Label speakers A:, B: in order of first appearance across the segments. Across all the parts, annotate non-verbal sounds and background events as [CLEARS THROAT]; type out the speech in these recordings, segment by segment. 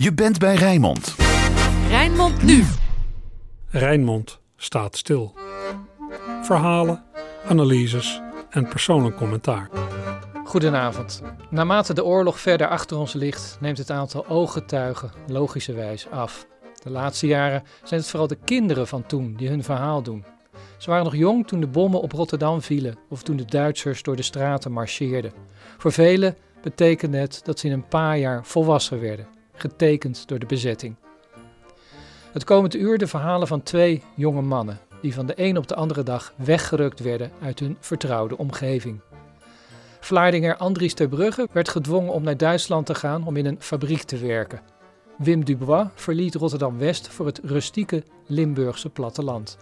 A: Je bent bij Rijnmond.
B: Rijnmond nu.
C: Rijnmond staat stil. Verhalen, analyses en persoonlijk commentaar.
D: Goedenavond. Naarmate de oorlog verder achter ons ligt, neemt het aantal ooggetuigen logischerwijs af. De laatste jaren zijn het vooral de kinderen van toen die hun verhaal doen. Ze waren nog jong toen de bommen op Rotterdam vielen of toen de Duitsers door de straten marcheerden. Voor velen betekende het dat ze in een paar jaar volwassen werden, getekend door de bezetting. Het komend uur de verhalen van twee jonge mannen die van de een op de andere dag weggerukt werden uit hun vertrouwde omgeving. Vlaardinger Andries Terbrugge werd gedwongen om naar Duitsland te gaan om in een fabriek te werken. Wim Dubois verliet Rotterdam-West voor het rustieke Limburgse platteland.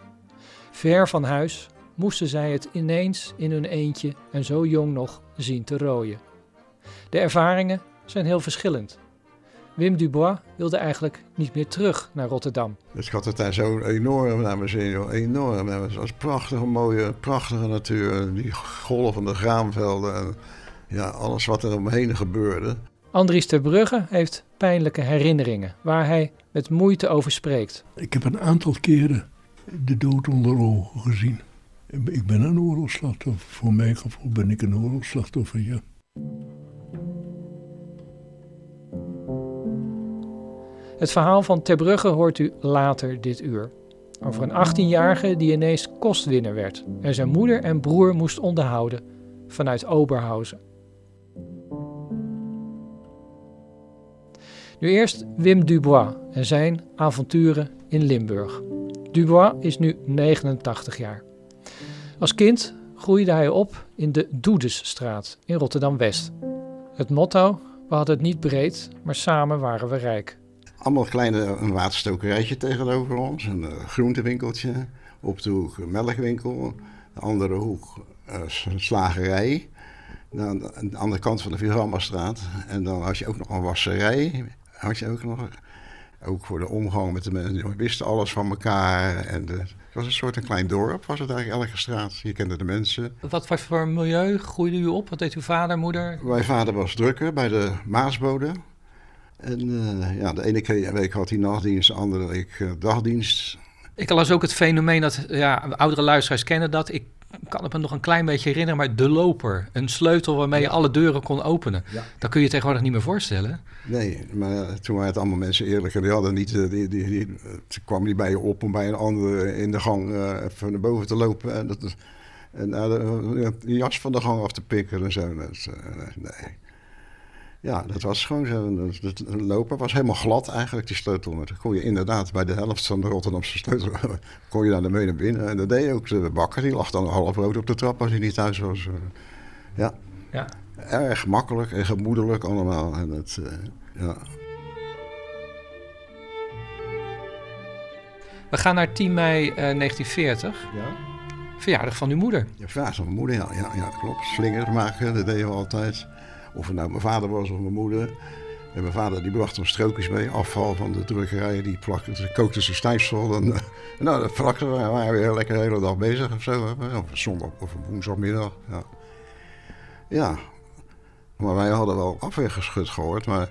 D: Ver van huis moesten zij het ineens in hun eentje en zo jong nog zien te rooien. De ervaringen zijn heel verschillend. Wim Dubois wilde eigenlijk niet meer terug naar Rotterdam.
E: Dus ik had het daar zo enorm naar mijn zin, joh. enorm. Het was prachtige, mooie, prachtige natuur. Die golvende graanvelden en ja, alles wat er omheen gebeurde.
D: Andries Terbrugge heeft pijnlijke herinneringen waar hij met moeite over spreekt.
F: Ik heb een aantal keren de dood onder ogen gezien. Ik ben een oorlogsslachtoffer. Voor mijn gevoel ben ik een oorlogsslachtoffer, ja.
D: Het verhaal van Terbrugge hoort u later dit uur. Over een 18-jarige die ineens kostwinner werd en zijn moeder en broer moest onderhouden vanuit Oberhausen. Nu eerst Wim Dubois en zijn avonturen in Limburg. Dubois is nu 89 jaar. Als kind groeide hij op in de Doedesstraat in Rotterdam-West. Het motto, we hadden het niet breed, maar samen waren we rijk.
E: Allemaal kleine een waterstokerijtje tegenover ons, een uh, groentewinkeltje. Op de hoek een melkwinkel, de andere hoek uh, een slagerij. Dan aan de andere kant van de Virammastraat. En dan had je ook nog een wasserij. Had je ook nog. Ook voor de omgang met de mensen. We wisten alles van elkaar. En de, het was een soort een klein dorp, was het eigenlijk elke straat. Je kende de mensen.
D: Wat voor milieu groeide u op? Wat deed uw vader, moeder?
E: Mijn vader was drukker bij de Maasbode. En uh, ja, de ene week had hij nachtdienst, de andere week uh, dagdienst.
D: Ik las ook het fenomeen dat, ja, oudere luisteraars kennen dat. Ik kan het me nog een klein beetje herinneren, maar de loper. Een sleutel waarmee je alle deuren kon openen. Ja. Dat kun je tegenwoordig niet meer voorstellen.
E: Nee, maar toen waren het allemaal mensen eerlijk. En die hadden niet, die, die, die, die kwam niet bij je op om bij een ander in de gang uh, even naar boven te lopen. En, dat, en de, jas van de gang af te pikken en zo. Dat, nee. Ja, dat was gewoon zo. Het lopen was helemaal glad eigenlijk, die sleutel. Maar dan kon je inderdaad bij de helft van de Rotterdamse sleutel... [LAUGHS] kon je daar mee naar binnen. En dat deed ook de bakker. Die lag dan een half brood op de trap als hij niet thuis was. Ja. ja. Erg makkelijk en gemoedelijk allemaal. En het, uh, ja.
D: We gaan naar 10 mei uh, 1940. Ja. Verjaardag van uw moeder.
E: Ja, verjaardag van mijn moeder, ja, ja, ja klopt. Slingers maken, dat deden we altijd. Of het nou mijn vader was of mijn moeder. En mijn vader die bracht hem strookjes mee, afval van de drukkerijen. Die plakte, kookte ze stijfsel. En, uh, nou, dat plakte we. waren weer lekker de hele dag bezig of zo. Of zondag of woensdagmiddag. Ja. ja. Maar wij hadden wel afweergeschud gehoord. Maar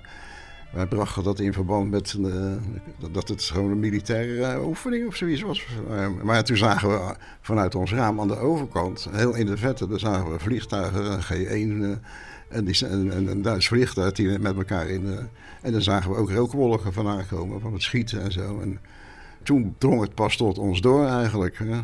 E: wij brachten dat in verband met uh, dat het gewoon een militaire oefening of zoiets was. Maar toen zagen we vanuit ons raam aan de overkant, heel in de vette, daar zagen we vliegtuigen, G1 en, die, en, een Duits vliegtuig die met elkaar in. Uh, en dan zagen we ook rookwolken van aankomen van het schieten en zo. En toen drong het pas tot ons door eigenlijk. Hè.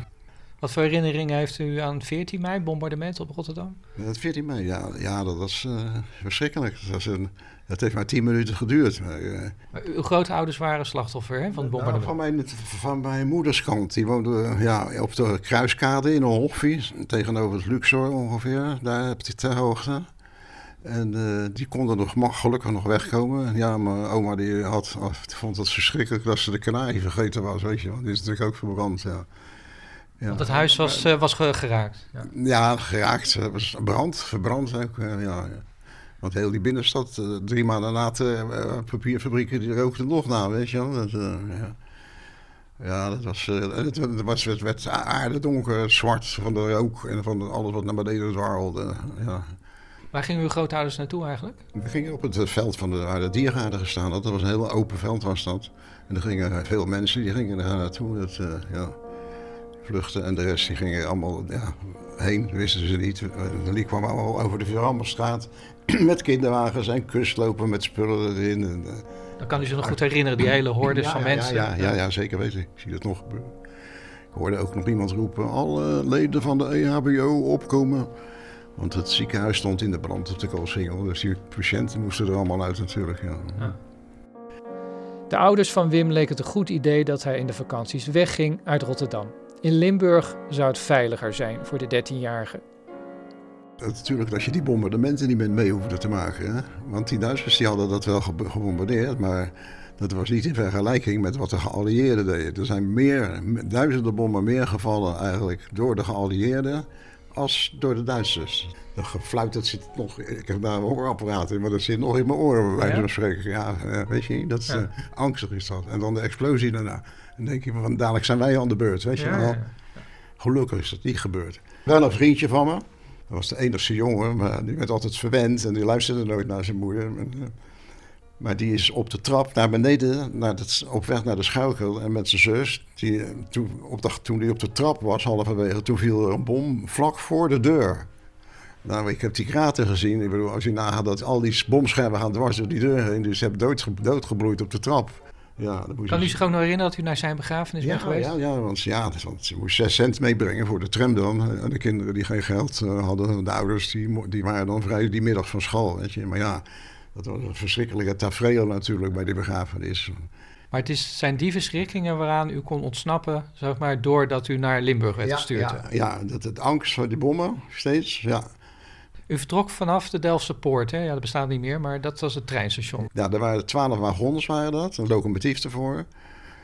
D: Wat voor herinneringen heeft u aan 14 mei, bombardement op Rotterdam?
E: Het 14 mei, ja, ja dat was uh, verschrikkelijk. Dat, was een, dat heeft maar 10 minuten geduurd. Maar, uh,
D: maar uw grootouders waren slachtoffer hè, van het bombardement?
E: Nou, van, mijn, van mijn moederskant. Die woonde ja, op de Kruiskade in Holfie, tegenover het Luxor ongeveer, daar heb je ter hoogte. En uh, die konden nog gelukkig nog wegkomen. Ja, mijn oma die had, vond het verschrikkelijk dat ze de kanarie vergeten was, weet je. Want die is natuurlijk ook verbrand, ja.
D: ja. Want het huis was, uh, was geraakt?
E: Ja, ja geraakt. Het was brand, verbrand ook, uh, ja, ja. Want heel die binnenstad, drie maanden later, papierfabrieken, die rookten nog na, weet je wel. Dat, ja. Ja, dat was, het, het, was, het werd aarde donker, zwart van de rook en van alles wat naar beneden dwarrelde. Ja.
D: Waar gingen uw grootouders naartoe eigenlijk?
E: We gingen op het veld van de, waar de diergaarden gestaan had. Dat was een heel open veld was dat. En er gingen veel mensen die gingen daar naartoe. Dat, uh, ja, vluchten en de rest die gingen allemaal ja, heen, wisten ze niet. Die kwam allemaal over de Verammelstraat [CLEARS THROAT] met kinderwagens en kustlopen met spullen erin. En, uh,
D: Dan kan u zich nog goed herinneren, die hele hordes
E: ja,
D: van
E: ja,
D: mensen.
E: Ja, ja, ja, zeker weten. Ik zie dat nog gebeuren. Ik hoorde ook nog iemand roepen, alle leden van de EHBO opkomen. Want het ziekenhuis stond in de brand op de Koolsingel. Dus die patiënten moesten er allemaal uit natuurlijk. Ja.
D: Ja. De ouders van Wim leek het een goed idee dat hij in de vakanties wegging uit Rotterdam. In Limburg zou het veiliger zijn voor de 13-jarige.
E: Natuurlijk dat je die bombardementen niet meer mee hoefde te maken. Hè? Want die Duitsers die hadden dat wel gebombardeerd, maar dat was niet in vergelijking met wat de geallieerden deden. Er zijn meer, duizenden bommen meer gevallen eigenlijk door de geallieerden als door de Duitsers. Dat gefluit, dat zit nog, ik heb daar een hoorapparaat in, maar dat zit nog in mijn oren bij wijze van spreken. Ja, weet je, dat is ja. uh, angstig is dat. En dan de explosie daarna. Dan denk je van, dadelijk zijn wij aan de beurt, weet je
D: Ja,
E: wel. Gelukkig is dat niet gebeurd. Wel een vriendje van me, dat was de enigste jongen, maar die werd altijd verwend en die luisterde nooit naar zijn moeder. Maar die is op de trap naar beneden, naar het, op weg naar de schuilkel. En met zijn zus, die, toen, op de, toen die op de trap was, halverwege, toen viel er een bom vlak voor de deur. Nou, ik heb die kraten gezien. Ik bedoel, als je nagaat dat al die bomschermen gaan dwars door die deur heen. Dus ze hebben dood, doodgebloeid op de trap. Ja, moet
D: Kan u zich ook nog herinneren dat u naar zijn begrafenis
E: ja,
D: bent geweest?
E: ja, ja, want, ja, dus, want ze moest zes cent meebrengen voor de tram dan. En de kinderen die geen geld eh, hadden, de ouders, die, die waren dan vrij die middag van school. Weet je. Maar ja, dat was een verschrikkelijke tafereel natuurlijk bij die begrafenis.
D: Maar het is, zijn die verschrikkingen waaraan u kon ontsnappen, zeg maar, doordat u naar Limburg werd gestuurd.
E: Ja, ja dat het angst voor die bommen steeds, ja.
D: U vertrok vanaf de Delftse Poort, hè? Ja, dat bestaat niet meer, maar dat was het treinstation.
E: Ja, er waren twaalf wagons, waren dat, een locomotief ervoor.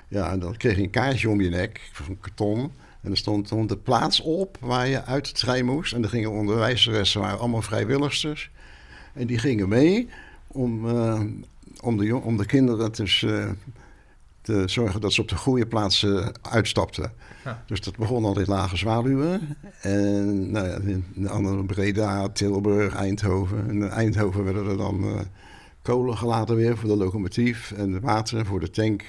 E: Ja, en dan kreeg je een kaartje om je nek, van karton. En er stond dan de plaats op waar je uit de trein moest. En er gingen onderwijzeressen, waren allemaal vrijwilligsters. En die gingen mee om, eh, om, de, om de kinderen dus, eh, te zorgen dat ze op de goede plaats eh, uitstapten.
D: Ja.
E: Dus dat begon al in Lage Zwaluwen. En nou ja, in de andere Breda, Tilburg, Eindhoven. En in Eindhoven werden er dan eh, kolen gelaten weer voor de locomotief. En water voor de tank,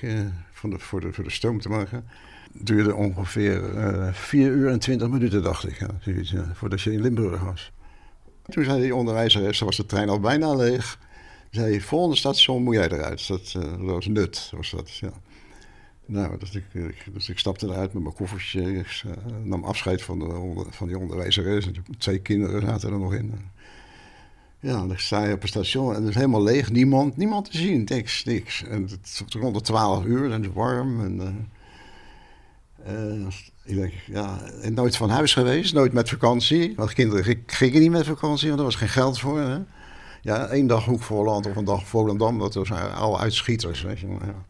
E: voor, de, voor, de, voor de stoom te maken. Het duurde ongeveer eh 4 uur en 20 minuten, dacht ik. Ja, voordat je in Limburg was. Toen zei die onderwijzeres, was de trein al bijna leeg. Zei, volgende station moet jij eruit. Dat, eh, was nut, was dat, ja. Nou, dus ik, dus ik stapte eruit met mijn koffertje. Ik eh, nam afscheid van, de, van die onderwijzeres. Twee kinderen zaten er nog in. Ja, dan sta je op een station en het is helemaal leeg. Niemand, niemand te zien, niks, niks. En het was rond de 12 uur en het is warm. En, ik denk, ja, nooit van huis geweest, nooit met vakantie. Want kinderen gi- gingen niet met vakantie, want er was geen geld voor. Hè? Ja, één dag Hoek Voorland of een dag Volendam, dat was al uitschieters. Weet je. Maar, ja.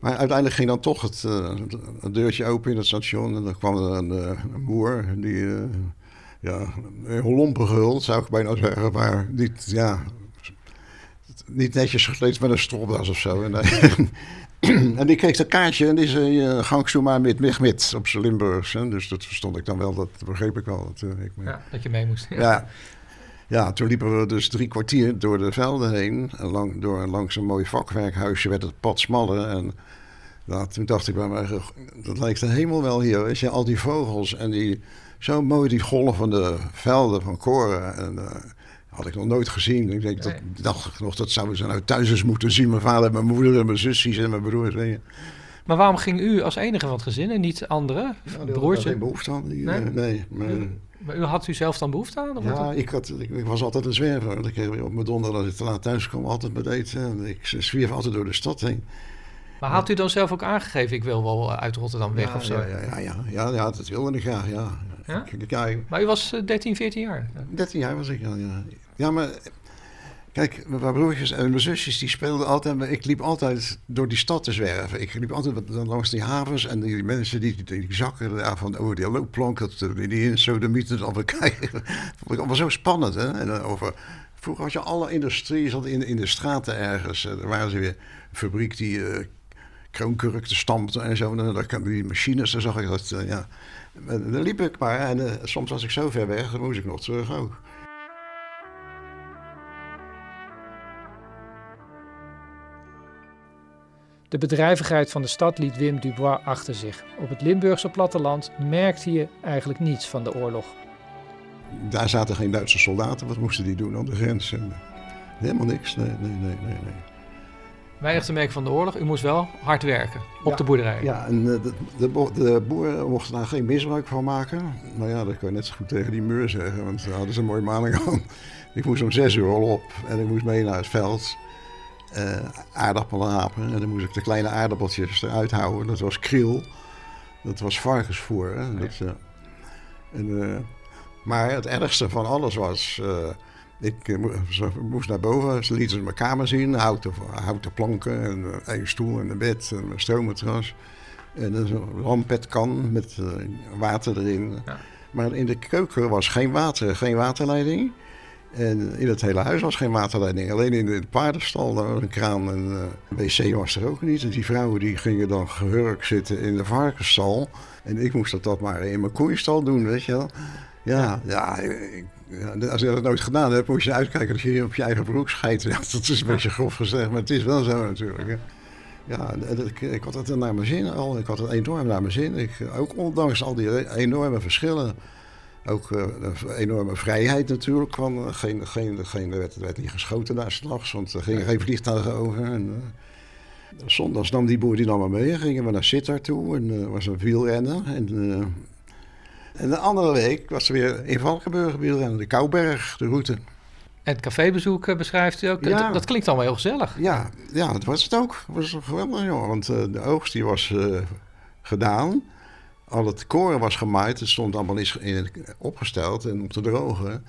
E: maar uiteindelijk ging dan toch het, eh, het deurtje open in het station. En dan kwam er een, eh, een boer, die, eh, ja, een lompen gehuld, zou ik bijna zeggen. Maar niet, ja, niet netjes gekleed met een stropdas of zo. En, eh, [CLEARS THROAT] en die kreeg een kaartje en die zei, uh, gang zo maar met, met, op zijn Limburgs. Hè. Dus dat verstond ik dan wel, dat begreep ik wel. Dat, eh, ik,
D: Ja, dat je mee moest.
E: ja. Ja, toen liepen we dus drie kwartier door de velden heen. En lang, door, langs een mooi vakwerkhuisje werd het pad smaller. En nou, toen dacht ik bij mij, dat lijkt de hemel wel hier. Weet je, al die vogels en die, zo mooi die golvende velden van koren. En, eh, had ik nog nooit gezien. Ik denk, dat,
D: Nee.
E: dacht ik nog, dat zouden ze nou thuis eens moeten zien. Mijn vader, mijn moeder en mijn zusjes en mijn broers. weet je.
D: Maar waarom ging u als enige van het gezin en niet anderen?
E: Ja,
D: broertje?
E: geen behoefte aan. Die,
D: Nee?
E: nee, nee maar-
D: u had u zelf dan behoefte aan? Of?
E: Ja, ik, had, ik, ik was altijd een zwerver. Ik kreeg op mijn donderdag dat ik te laat thuis kwam, altijd met eten. En Ik zwierf altijd door de stad heen.
D: Maar had u dan zelf ook aangegeven, ik wil wel uit Rotterdam weg
E: ja,
D: of zo?
E: Ja, ja, ja, ja, ja, dat wilde ik graag, ja.
D: Ja?
E: Ja, ik-
D: Maar u was eh, 13, 14 jaar.
E: 13 jaar was ik ja. Ja, maar kijk, mijn broertjes en mijn zusjes die speelden altijd... Ik liep altijd door die stad te zwerven. Ik liep altijd langs die havens en die mensen die, die, zakken daar van over die loopplank... dat, eh, die, in sodemieten dan bekijken. [LAUGHS] vond ik allemaal zo spannend, hè. En over... Vroeger had je alle industrie zat in, in de straten ergens. Eh, Er waren ze weer een fabriek die eh kroonkurk stampte en zo. En dan die machines, dan zag ik dat, eh, ja... Dan liep ik maar en eh, soms was ik zo ver weg, dan moest ik nog terug ook.
D: De bedrijvigheid van de stad liet Wim Dubois achter zich. Op het Limburgse platteland merkte je eigenlijk niets van de oorlog.
E: Daar zaten geen Duitse soldaten. Wat moesten die doen aan de grens? En, helemaal niks. Nee, nee, nee, nee. nee.
D: Weinig merken van de oorlog. U moest wel hard werken op
E: Ja.
D: de boerderij.
E: Ja, en eh, de, de, bo- de boeren mochten daar geen misbruik van maken. Maar ja, dat kan je net zo goed tegen die muur zeggen, want daar hadden ze een mooie maling aan. Ik moest om zes uur al op en ik moest mee naar het veld. Eh aardappelen en dan moest ik de kleine aardappeltjes eruit houden. Dat was kriel. Dat was varkensvoer. Hè? Ja. en, eh, maar het ergste van alles was... eh, ik eh, moest naar boven, ze lieten mijn kamer zien, houten, houten planken, en eh, een stoel en een bed en een stroommatras. En een zo'n lampetkan met eh, water erin.
D: Ja.
E: Maar in de keuken was geen water, geen waterleiding. En in het hele huis was geen waterleiding. Alleen in de paardenstal, daar was een kraan en eh, wc was er ook niet. En die vrouwen die gingen dan gehurkt zitten in de varkensstal. En ik moest dat, dat maar in mijn koeienstal doen, weet je wel. Ja, ja, ik- ja, als je dat nooit gedaan hebt, moet je uitkijken dat je op je eigen broek scheidt. [LAUGHS] Ja, dat is een beetje grof gezegd, maar het is wel zo natuurlijk. Hè. Ja, ik, ik had het naar mijn zin al. Ik had het enorm naar mijn zin. Ik, ook ondanks al die enorme verschillen. Ook eh, een enorme vrijheid natuurlijk. Van, eh, geen, geen, geen, er, werd, er werd niet geschoten daar s'nachts, want er gingen geen vliegtuigen over. En, eh, zondags nam die boer die nam me mee. Gingen we naar Sittard toe en eh, was een wielrenner. En, eh, en de andere week was er weer in Valkenburg wielrennen, de Kouberg, de route.
D: En het cafébezoek eh, beschrijft u ook.
E: Ja.
D: Dat, dat klinkt allemaal heel gezellig.
E: Ja, ja, dat was het ook. Dat was geweldig, joh. Want eh, de oogst die was eh, gedaan. Al het koren was gemaaid. Het stond allemaal eens in, opgesteld en om te drogen.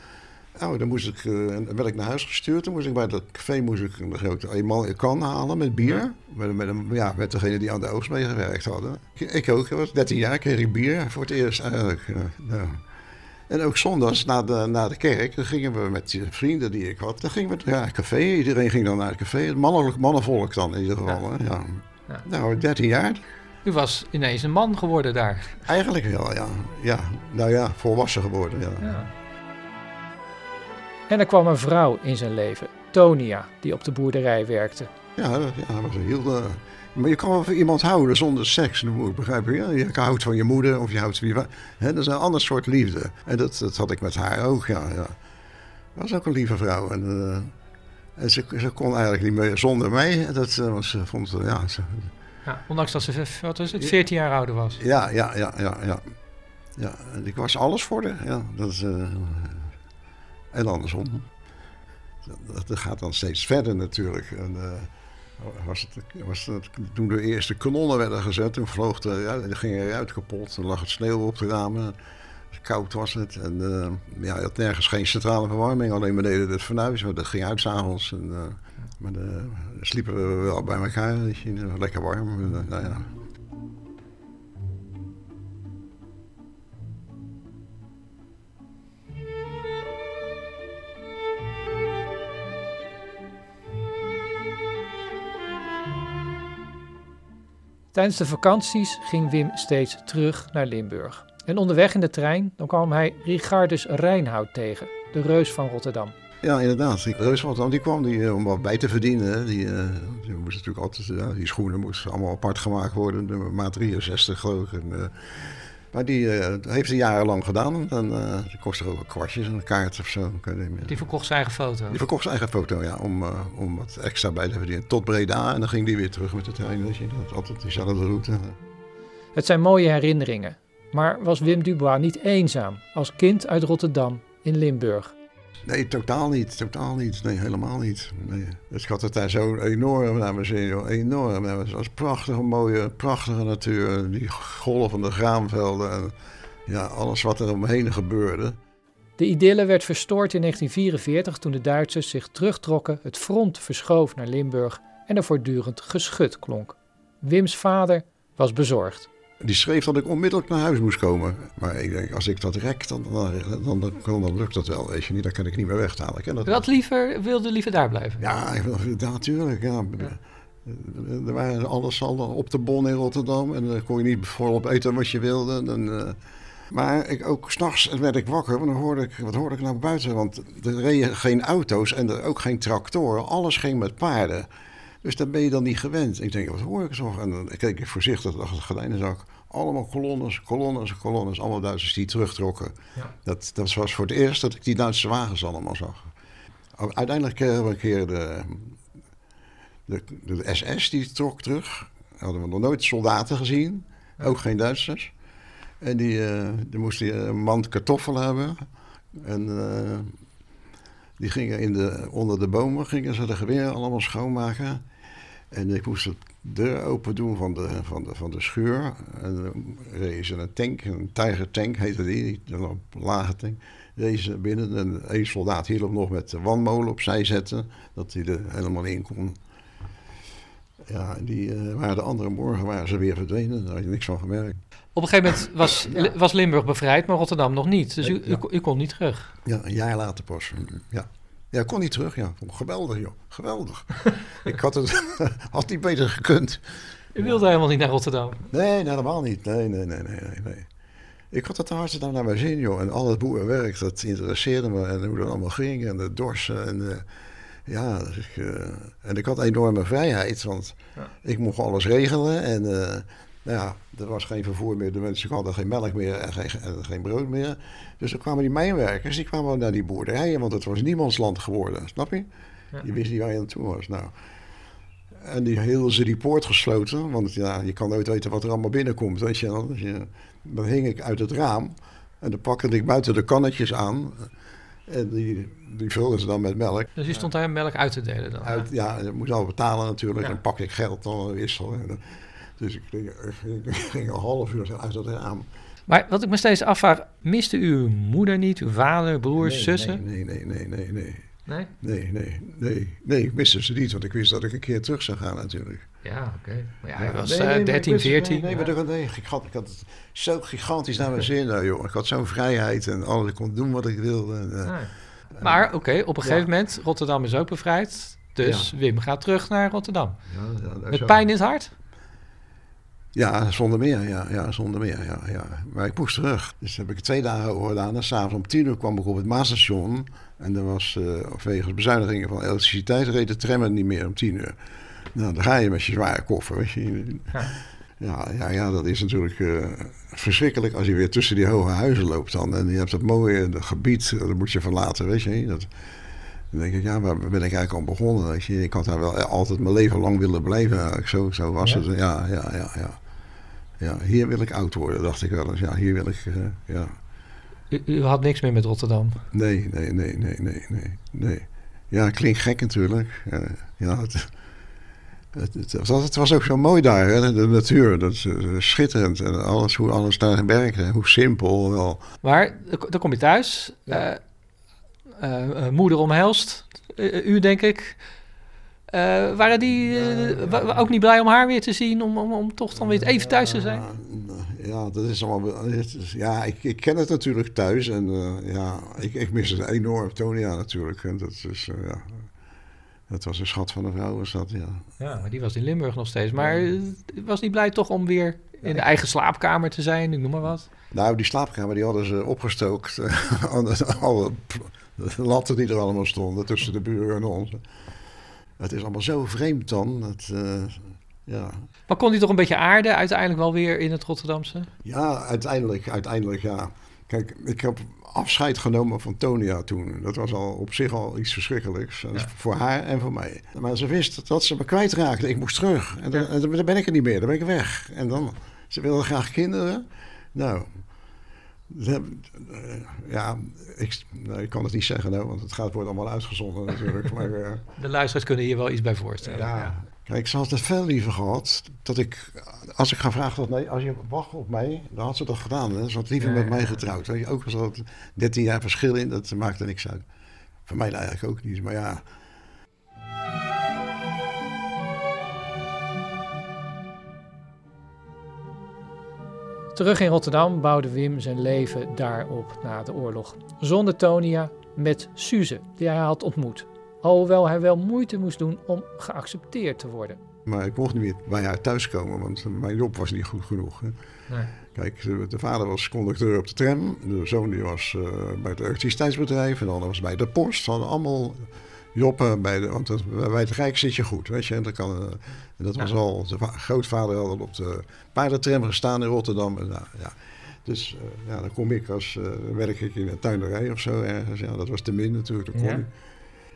E: Nou, dan moest ik, eh, werd ik naar huis gestuurd. Dan moest ik bij dat café moest ik een grote kan halen met bier. Met, met, een- ja, met degene die aan de oogst meegewerkt hadden. Ik, ik ook. Was 13 jaar, kreeg ik bier voor het eerst eigenlijk. eh. En ook zondags na de, na de kerk, dan gingen we met die vrienden die ik had, dan gingen we naar het café. Iedereen ging dan naar het café. Het mannenvolk dan in ieder geval. hè. Ja. Nou, 13 jaar.
D: U was ineens een man geworden daar.
E: Eigenlijk wel, ja. ja. Nou ja, volwassen geworden, ja.
D: Ja. En er kwam een vrouw in zijn leven, Tonia, die op de boerderij werkte.
E: Ja, dat ja, was een heel... eh, maar je kan wel van iemand houden zonder seks, ik begrijpen. Ja? Je houdt van je moeder of je houdt van je... Hè, dat is een ander soort liefde. En dat, dat had ik met haar ook, ja. ja. was ook een lieve vrouw. En, eh, en ze, ze kon eigenlijk niet meer zonder mij. Dat was, ze vond, ja, ze,
D: Ja, ondanks dat ze, wat was het, 14 jaar ouder was.
E: ja, ja, ja, ja, ja. Ja, ik was alles voor haar. Ja, dat is, eh, en andersom. Dat, dat gaat dan steeds verder natuurlijk. En, eh, was het, was het, toen de eerste kanonnen werden gezet, toen vloog de, ja, ging er uit kapot. Dan lag het sneeuw op de ramen. Koud was het. En eh, ja, je had nergens geen centrale verwarming. Alleen beneden het fornuis. maar Dat ging uit s'avonds. En, eh, maar dan sliepen we wel bij elkaar. Lekker warm. Eh, nou ja.
D: Tijdens de vakanties ging Wim steeds terug naar Limburg. En onderweg in de trein dan kwam hij Richardus Reinhout tegen, de reus van Rotterdam.
E: Ja, inderdaad. Die Reus van Rotterdam, die kwam die, eh, om wat bij te verdienen. Die, eh, die moest natuurlijk altijd, ja, die schoenen moesten allemaal apart gemaakt worden. De maat 63 geloof ik. En, eh, maar die heeft hij jarenlang gedaan. En uh, die kostte ook wel kwartjes, een kaart of zo. Kan je niet meer-
D: Die verkocht zijn eigen foto.
E: die verkocht zijn eigen foto, ja, om, eh, om wat extra bij te verdienen. Tot Breda en dan ging die weer terug met de trein. Weet je, dat altijd diezelfde route.
D: Het zijn mooie herinneringen. Maar was Wim Dubois niet eenzaam als kind uit Rotterdam in Limburg?
E: Nee, totaal niet. Totaal niet. Nee, helemaal niet. Nee. Dus ik had het daar zo enorm naar mijn zin. Enorm. Het was prachtige, mooie, prachtige natuur. Die golvende graanvelden. En ja, alles wat er omheen gebeurde.
D: De idylle werd verstoord in 1944 toen de Duitsers zich terugtrokken, het front verschoof naar Limburg en er voortdurend geschut klonk. Wims vader was bezorgd.
E: Die schreef dat ik onmiddellijk naar huis moest komen. Maar ik denk, als ik dat rek, dan, dan, dan, dan, lukt dat wel. Weet je niet, dan kan ik niet meer weghalen. Ik dat
D: had liever, wilde liever daar blijven?
E: Ja, natuurlijk. Ja. Er waren alles al op de bon in Rotterdam. En dan kon je niet volop eten wat je wilde. Uh, maar ik, ook s'nachts werd ik wakker. Want dan hoorde ik, wat hoorde ik nou buiten? Want er reden geen auto's en er ook geen tractoren. Alles ging met paarden. Dus daar ben je dan niet gewend. Ik denk, wat hoor ik zo? En dan keek ik voorzichtig achter de gordijnen zag ik allemaal kolonnes, kolonnes, kolonnes. Allemaal Duitsers die terugtrokken.
D: Ja.
E: Dat, dat was voor het eerst dat ik die Duitse wagens allemaal zag. Uiteindelijk hebben we een keer de, de, de SS die trok terug. Hadden we nog nooit soldaten gezien. Ook geen Duitsers. En die, eh die moest die een mand kartoffelen hebben. En eh, die gingen in de, onder de bomen gingen ze de geweren allemaal schoonmaken. En ik moest de deur open doen van de, van de, van de schuur. En dan ze een tank, een Tiger tank heette die, een lage tank. Reden ze binnen en een soldaat hielp nog met de wandmolen opzij zetten. Dat hij er helemaal in kon. Ja, die eh, waren de andere morgen waren ze weer verdwenen. Daar had je niks van gemerkt.
D: Op een gegeven moment was, was Limburg bevrijd, maar Rotterdam nog niet. Dus u, u, u kon niet terug.
E: Ja, een jaar later pas. Ja. Ja, ik kon niet terug. Ja. Geweldig, joh. Geweldig. [LAUGHS] ik had het [LAUGHS] had niet beter gekund.
D: U wilde helemaal niet naar Rotterdam.
E: Nee, nee, helemaal niet. Nee, nee, nee, nee, nee. Ik had het hartstikke naar mijn zin, joh. En al het boerenwerk, dat interesseerde me. En hoe dat allemaal ging. En de dorsen. En, ja, dus eh, en ik had enorme vrijheid. Want
D: Ja.
E: ik mocht alles regelen. En eh, nou ja, er was geen vervoer meer. De mensen hadden geen melk meer en geen, en geen brood meer. Dus dan kwamen die mijnwerkers, die kwamen naar die boerderijen. Want het was niemands land geworden, snap je?
D: Ja.
E: Je wist niet waar je aan toe was. Nou, en die hielden ze die poort gesloten. Want ja, je kan nooit weten wat er allemaal binnenkomt. Weet je, wel. Dus dan hing ik uit het raam. En dan pakte ik buiten de kannetjes aan. En die, die vulden ze dan met melk.
D: Dus u stond daar melk uit te delen dan?
E: Uit, ja, je moest al betalen natuurlijk.
D: Ja.
E: En pakte ik geld dan wissel. Dus ik ging, ik ging een half uur uit het raam.
D: Maar wat ik me steeds afvraag, miste u uw moeder niet, uw vader, broers,
E: Nee,
D: zussen?
E: Nee, nee, nee, nee, nee.
D: Nee?
E: Nee, nee, nee. Nee, ik miste ze niet, want ik wist dat ik een keer terug zou gaan natuurlijk.
D: Ja, oké. Maar ja, hij
E: Ja,
D: was
E: nee,
D: eh,
E: nee, maar ik
D: 13,
E: wist het-
D: 14.
E: Nee, nee, maar dat- nee, ik, had, ik had het zo gigantisch naar mijn zin, nou, joh. Ik had zo'n vrijheid en alles, ik kon doen wat ik wilde. En, eh,
D: Ja. Maar oké, op een gegeven moment, Rotterdam is ook bevrijd. Dus Wim gaat terug naar Rotterdam.
E: ja, ja,
D: Met
E: zo.
D: pijn in het hart?
E: Ja, zonder meer, ja, ja, zonder meer, ja, ja. Maar ik moest terug. Dus heb ik twee dagen over gedaan. En s'avonds om tien uur kwam ik op het Maasstation. En er was, uh, wegens bezuinigingen van elektriciteit, reed de tram niet meer om tien uur. Nou, dan ga je met je zware koffer, weet je.
D: Ja.
E: Ja, ja, ja dat is natuurlijk uh, verschrikkelijk als je weer tussen die hoge huizen loopt dan. En je hebt dat mooie dat gebied, dat moet je verlaten, weet je. Dat, dan denk ik, ja, waar ben ik eigenlijk al begonnen? Weet je? Ik had daar wel altijd mijn leven lang willen blijven. Zo, zo was
D: Ja?
E: het. Ja, ja, ja, ja. Ja, hier wil ik oud worden, dacht ik wel eens. Ja, hier wil ik, uh, ja.
D: U, u, had niks meer met Rotterdam?
E: Nee, nee, nee, nee, nee, nee. nee. Ja, klinkt gek natuurlijk. Uh, ja, het, het, het, was, het, was, ook zo mooi daar, hè? de natuur. Dat is uh, schitterend. En alles, hoe alles daar werkte, hoe simpel wel.
D: Maar dan kom je thuis. Ja. Uh, moeder omhelst. u, denk ik. Uh, waren die uh, ook niet blij om haar weer te zien, om, om, om toch dan weer even thuis te zijn?
E: Ja, dat is allemaal. Ja, ik, ik ken het natuurlijk thuis en uh, ja, ik, ik mis het enorm. Tonia natuurlijk. En dat is, ja, dat was een schat van een vrouw, was dat, ja.
D: Ja, maar die was in Limburg nog steeds. Maar was niet blij toch om weer in de eigen slaapkamer te zijn, ik noem maar wat?
E: Nou, die slaapkamer die hadden ze opgestookt. [LAUGHS] alle [LAUGHS] latten die er allemaal stonden tussen de buren en ons. Het is allemaal zo vreemd dan. Het, uh, ja.
D: Maar kon hij toch een beetje aarden uiteindelijk wel weer in het Rotterdamse?
E: Ja, uiteindelijk, uiteindelijk ja. Kijk, ik heb afscheid genomen van Tonia toen. Dat was al op zich al iets verschrikkelijks. Ja. Voor haar en voor mij. Maar ze wist dat ze me kwijtraakte. Ik moest terug. En dan, ja. en dan ben ik er niet meer. Dan ben ik weg. En dan, ze wilde graag kinderen. Nou, ja, ik, nou, ik kan het niet zeggen, nou, want het gaat, wordt allemaal uitgezonden natuurlijk. [LAUGHS] Maar, uh,
D: de luisteraars kunnen hier wel iets bij voorstellen.
E: Ja, ja. Kijk, ze had het veel liever gehad dat ik, als ik gevraagd had, nee, als je wacht op mij, dan had ze dat gedaan. Hè. Ze had liever met mij getrouwd. Je, ook al zat 13 jaar verschil in, dat maakte niks uit. Voor mij eigenlijk ook niet, maar ja.
D: Terug in Rotterdam bouwde Wim zijn leven daarop na de oorlog. Zonder Tonia, met Suze, die hij had ontmoet. Alhoewel hij wel moeite moest doen om geaccepteerd te worden.
E: Maar ik mocht niet meer bij haar thuiskomen, want mijn job was niet goed genoeg. Hè.
D: Nee.
E: Kijk, de, de, vader was conducteur op de tram. De zoon die was uh, bij het elektriciteitsbedrijf. En de ander was bij de post. Ze hadden allemaal Joppen, bij de, want bij het Rijk zit je goed, weet je. En dat, kan, eh, en dat was al, de va- grootvader had al op de paardentram gestaan in Rotterdam. En, nou, ja. Dus eh, ja, dan kom ik als, eh, werk ik in een tuinderij of zo ergens. Ja, dat was te min natuurlijk, dat kon
D: Ja.
E: niet.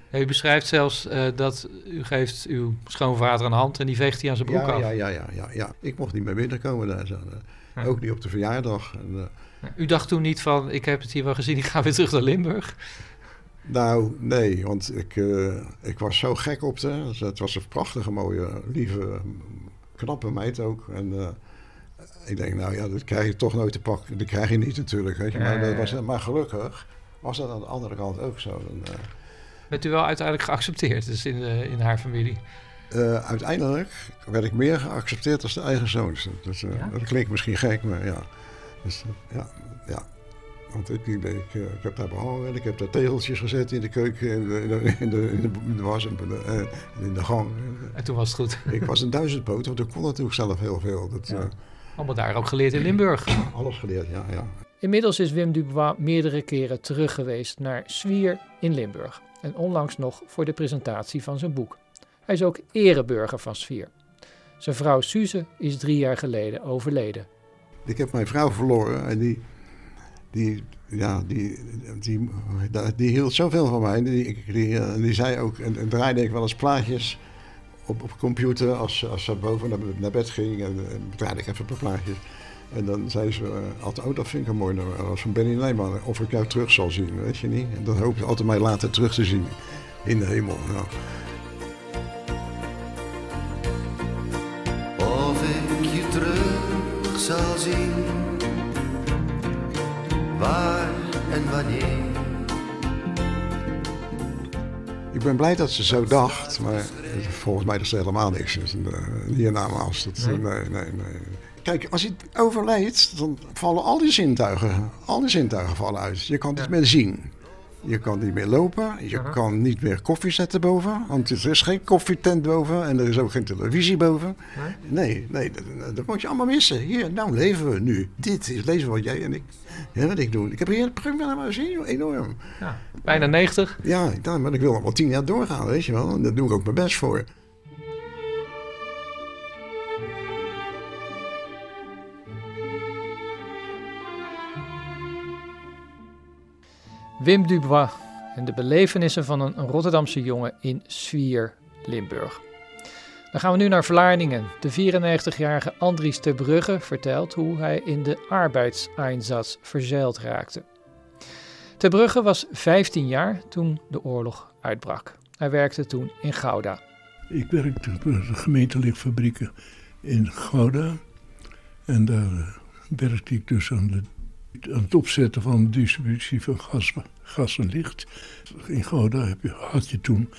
D: Ja, u beschrijft zelfs dat u geeft uw schoonvader een hand en die veegt hij aan zijn broek
E: Ja,
D: af.
E: ja, ja, ja, ja, ja. Ik mocht niet meer binnenkomen daar zo.
D: Ja.
E: Ook niet op de verjaardag. En,
D: U dacht toen niet van, ik heb het hier wel gezien, ik ga weer terug naar Limburg.
E: Nou, nee, want ik, eh, ik was zo gek op haar. Dus Het was een prachtige, mooie, lieve, knappe meid ook. En eh, ik denk, nou ja, dat krijg je toch nooit te pakken. Dat krijg je niet natuurlijk, weet je. Maar, dat was, maar gelukkig was dat aan de andere kant ook zo. Eh,
D: Bent u wel uiteindelijk geaccepteerd dus in, in haar familie?
E: uiteindelijk werd ik meer geaccepteerd als de eigen zoons. Dus,
D: Ja?
E: Dat klinkt misschien gek, maar ja. Dus, ja. Want ik, ik, ik, eh, ik heb daar behangen, ik heb daar tegeltjes gezet in de keuken, in de, in de, in de, in de, in de was, en eh, in de gang.
D: En toen was het goed.
E: Ik was een duizendpoot, want ik kon natuurlijk zelf heel veel. Dat,
D: Ja.
E: eh,
D: Allemaal daar ook geleerd in Limburg.
E: alles geleerd, ja, ja.
D: Inmiddels is Wim Dubois meerdere keren terug geweest naar Zwier in Limburg. En onlangs nog voor de presentatie van zijn boek. Hij is ook ereburger van Zwier. Zijn vrouw Suze is drie jaar geleden overleden.
E: Ik heb mijn vrouw verloren en die, die, ja, die, die, die, hield zoveel van mij. Die, die, eh, die zei ook, en, draaide ik wel eens plaatjes op, op computer als, als ze boven naar, naar bed ging. En, en draaide ik even een paar plaatjes. En dan zei ze eh, altijd, oh dat vind ik een mooi. Dat was van Benny Nijman, of ik jou terug zal zien, weet je niet. En dan hoop ik altijd mij later terug te zien in de hemel. Nou.
A: Of ik je terug zal zien, waar en wanneer.
E: Ik ben blij dat ze zo dacht, maar volgens mij is er helemaal niks. Dus, uh, hiernamaals. Dat,
D: Nee?
E: nee. Nee, nee, Kijk, als je overlijdt, dan vallen al die zintuigen, al die zintuigen vallen uit. Je kan niet meer zien. Je kan niet meer lopen. Je kan niet meer koffie zetten boven. Want er is geen koffietent boven. En er is ook geen televisie boven. Nee, nee, dat, dat moet je allemaal missen. Hier, nou leven we nu. Dit is leven wat jij en ik, hè, wat ik doen. Ik heb hier een prima maar zien, joh, enorm.
D: Ja, bijna 90.
E: Ja, ja, maar ik wil nog wel tien jaar doorgaan, weet je wel. En daar doe ik ook mijn best voor.
D: Wim Dubois en de belevenissen van een Rotterdamse jongen in Zwier, Limburg. Dan gaan we nu naar Vlaardingen. De 94-jarige Andries ter Brugge vertelt hoe hij in de arbeidseinsatz verzeild raakte. Ter Brugge was 15 jaar toen de oorlog uitbrak. Hij werkte toen in Gouda.
F: Ik werkte bij de gemeentelichtfabrieken in Gouda. En daar eh, werkte ik dus aan, de, het opzetten van de distributie van gas, gas en licht. In Gouda heb je, had je toen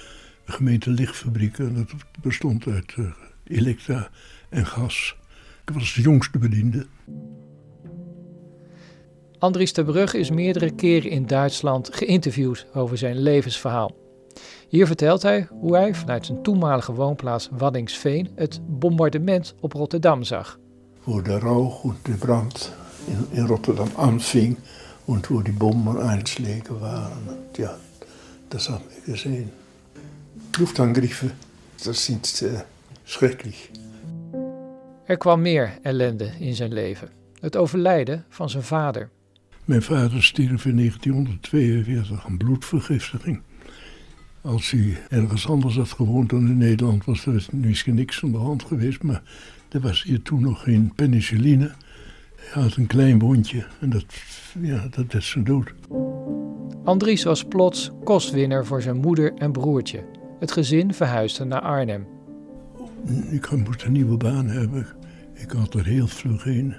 F: de gemeentelichtfabrieken. En dat bestond uit eh, elektra en gas. Ik was de jongste bediende.
D: Andries ter Brugge is meerdere keren in Duitsland geïnterviewd over zijn levensverhaal. Hier vertelt hij hoe hij vanuit zijn toenmalige woonplaats Waddingsveen het bombardement op Rotterdam zag.
F: Wo der Rauch und der Brand in, in Rotterdam anfing und wo die Bombeneinschläge waren. Und ja, das haben wir gesehen. Luftangriffe, das sind äh, schrecklich.
D: Er kwam meer ellende in zijn leven. Het overlijden van zijn vader.
F: Mijn vader stierf in 1942 aan bloedvergiftiging. Als hij ergens anders had gewoond dan in Nederland, was er misschien niks aan de hand geweest. Maar er was hier toen nog geen penicilline. Hij had een klein wondje en dat, ja, dat zijn dood.
D: Andries was plots kostwinner voor zijn moeder en broertje. Het gezin verhuisde naar Arnhem.
F: Ik moest een nieuwe baan hebben. Ik had er heel vlug in.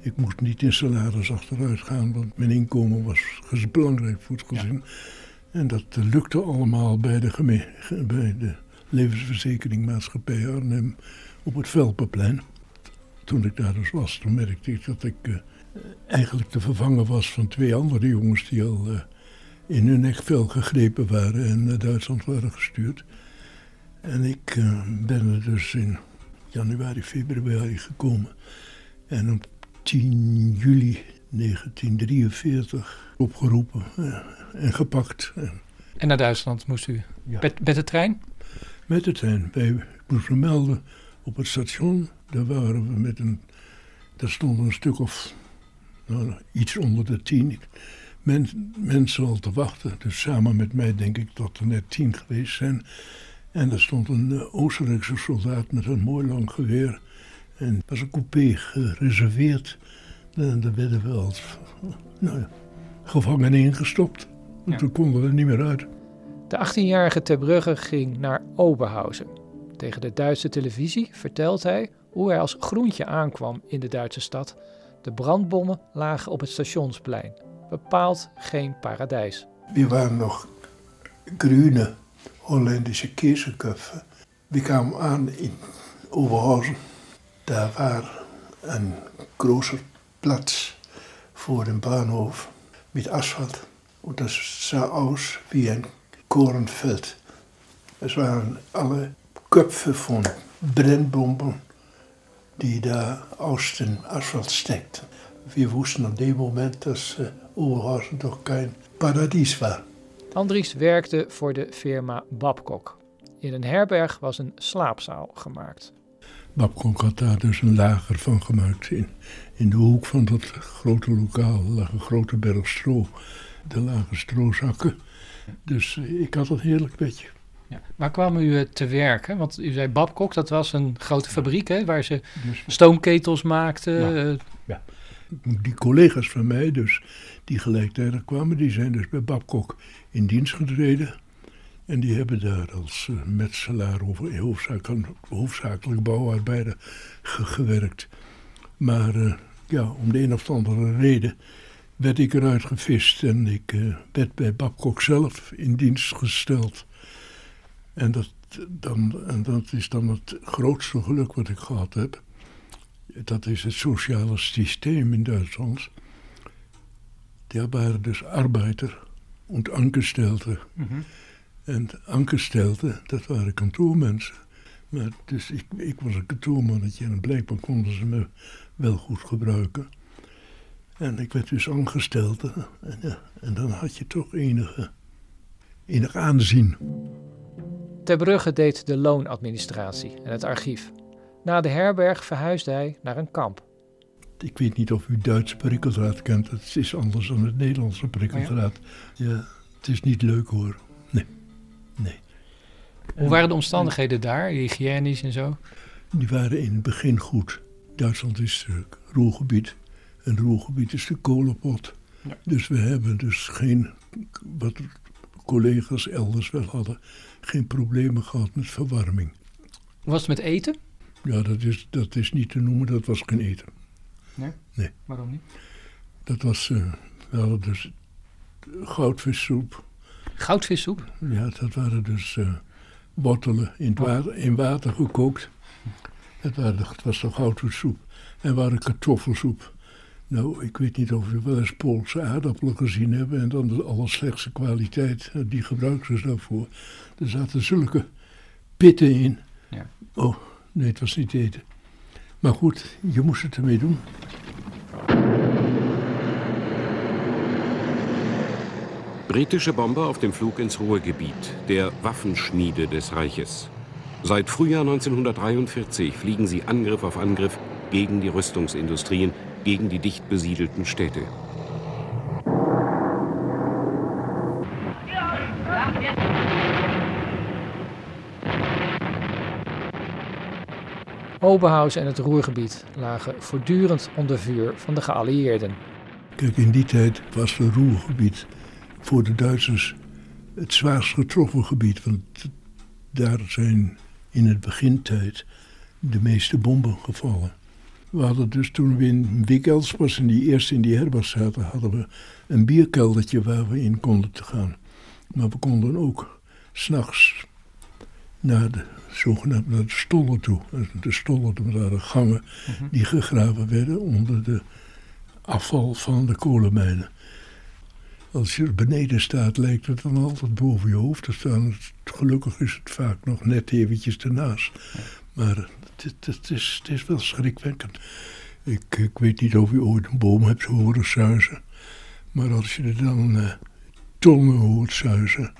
F: Ik moest niet in salaris achteruit gaan, want mijn inkomen was belangrijk voor het gezin. En dat eh, lukte allemaal bij de, bij de levensverzekeringmaatschappij Arnhem op het Velpenplein. Toen ik daar dus was, toen merkte ik dat ik eh, eigenlijk te vervangen was van twee andere jongens die al eh, in hun nekvel gegrepen waren en naar Duitsland waren gestuurd. En ik eh, ben er dus in januari, februari gekomen. En op 10 juli 1943 opgeroepen en gepakt. En
D: naar Duitsland moest u
F: Ja.
D: met, met de trein?
F: Met de trein. Wij ik moest me melden op het station. Daar waren we met een. Daar stonden een stuk of. Nou, iets onder de tien men, mensen al te wachten. Dus samen met mij denk ik dat er net tien geweest zijn. En er stond een eh, Oostenrijkse soldaat met een mooi lang geweer. En was een coupé gereserveerd. En daar werden we als nou ja, gevangenen ingestopt.
D: Ja.
F: Toen konden we er niet meer uit.
D: De 18-jarige Ter Brugge ging naar Oberhausen. Tegen de Duitse televisie vertelt hij hoe hij als groentje aankwam in de Duitse stad. De brandbommen lagen op het stationsplein. Bepaald geen paradijs.
F: Wir waren noch grüne holländische Käseköpfe. Wir kamen an in Oberhausen. Da war ein großer Platz vor dem Bahnhof mit Asphalt. Und das sah aus wie ein Kornfeld. Es waren alle Köpfe von Brennbomben, die da aus dem Asphalt steckten. Wir wussten an dem Moment, dass äh, Oberhausen doch kein Paradies war.
D: Andries werkte voor de firma Babcock. In een herberg was een slaapzaal gemaakt.
F: Babcock had daar dus een lager van gemaakt. In, in de hoek van dat grote lokaal lag een grote berg stro. Er lagen strozakken. Dus eh, ik had een heerlijk bedje.
D: Ja. Waar kwam u eh, te werken? Want u zei Babcock, dat was een grote fabriek hè, waar ze
F: Dus
D: stoomketels maakten.
F: Ja.
D: eh,
F: die collega's van mij, dus, die gelijktijdig kwamen, die zijn dus bij Babcock in dienst getreden. En die hebben daar als eh, metselaar of hoofdzakelijk, hoofdzakelijk bouwarbeider ge- gewerkt. Maar ja, om de een of andere reden werd ik eruit gevist en ik werd bij Babcock zelf in dienst gesteld. En dat, dan, en dat is dan het grootste geluk wat ik gehad heb. Dat is het sociale systeem in Duitsland. Daar waren dus arbeider en angestellte.
D: mhm.
F: En angestellte, dat waren kantoormensen. Maar dus ik, ik was een kantoormannetje en blijkbaar konden ze me wel goed gebruiken. En ik werd dus aangestelde. En, ja, en dan had je toch enige, enig aanzien.
D: Ter Brugge deed de loonadministratie en het archief. Na de herberg verhuisde hij naar een kamp.
F: Ik weet niet of u Duitse prikkeldraad kent. Het is anders dan het Nederlandse prikkeldraad. Ja, het is niet leuk hoor. Nee, nee.
D: Hoe waren de omstandigheden daar, hygiënisch en zo?
F: Die waren in het begin goed. Duitsland is het roergebied. En het roergebied is de kolenpot.
D: Ja.
F: Dus we hebben dus geen, wat collega's elders wel hadden, geen problemen gehad met verwarming.
D: Was het met eten?
F: Ja, dat is, dat is niet te noemen, dat was geen eten.
D: Waarom niet?
F: Dat was, eh, we hadden dus goudvissoep.
D: Goudvissoep?
F: Ja, dat waren dus eh, wortelen in, het water, in water gekookt. Dat, waren, dat was de goudvissoep. En waren kartoffelsoep. Nou, ik weet niet of u wel eens Poolse aardappelen gezien hebben. En dan de allerslechtste kwaliteit. eh, Die gebruiken ze daarvoor. Er zaten zulke pitten in.
D: Ja.
F: Oh, nee, het was niet eten. Maar goed, je moest het ermee doen.
G: Britische Bomber auf dem Flug ins Ruhrgebiet, der Waffenschmiede des Reiches. Seit Frühjahr 1943 fliegen sie Angriff auf Angriff gegen die Rüstungsindustrien, gegen die dicht besiedelten Städte.
D: Oberhausen en het Roergebied lagen voortdurend onder vuur van de geallieerden.
F: Kijk, in die tijd was het Roergebied voor de Duitsers het zwaarst getroffen gebied. Want daar zijn in het begintijd de meeste bomben gevallen. We hadden dus toen we in Wikkels was en die eerst in die herberg zaten, hadden we een bierkeldertje waar we in konden te gaan. Maar we konden ook s'nachts naar de zogenaamde naar de stollen toe. De stollen dat waren gangen die gegraven werden onder de afval van de kolenmijnen. Als je er beneden staat, lijkt het dan altijd boven je hoofd te staan. Gelukkig is het vaak nog net eventjes ernaast. Maar het, is, het is wel schrikwekkend. Ik, ik weet niet of u ooit een boom hebt horen suizen. Maar als je er dan eh, tonnen hoort suizen,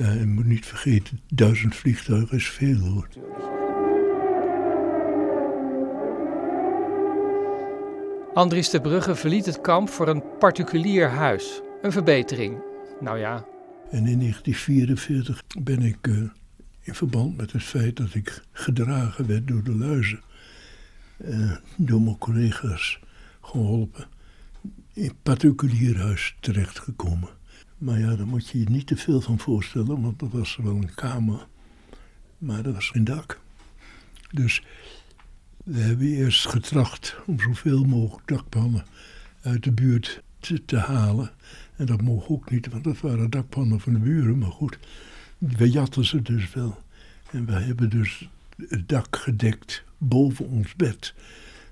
F: Uh, je moet niet vergeten, duizend vliegtuigen is veel hoor.
D: Andries de Brugge verliet het kamp voor een particulier huis. Een verbetering. Nou ja.
F: En in 1944 ben ik uh, in verband met het feit dat ik gedragen werd door de luizen, uh, door mijn collega's geholpen, in particulier huis terechtgekomen. Maar ja, daar moet je je niet te veel van voorstellen, want dat was wel een kamer, maar dat was geen dak. Dus we hebben eerst getracht om zoveel mogelijk dakpannen uit de buurt te, te, halen. En dat mocht ook niet, want dat waren dakpannen van de buren. Maar goed, we jatten ze dus wel. En we hebben dus het dak gedekt boven ons bed.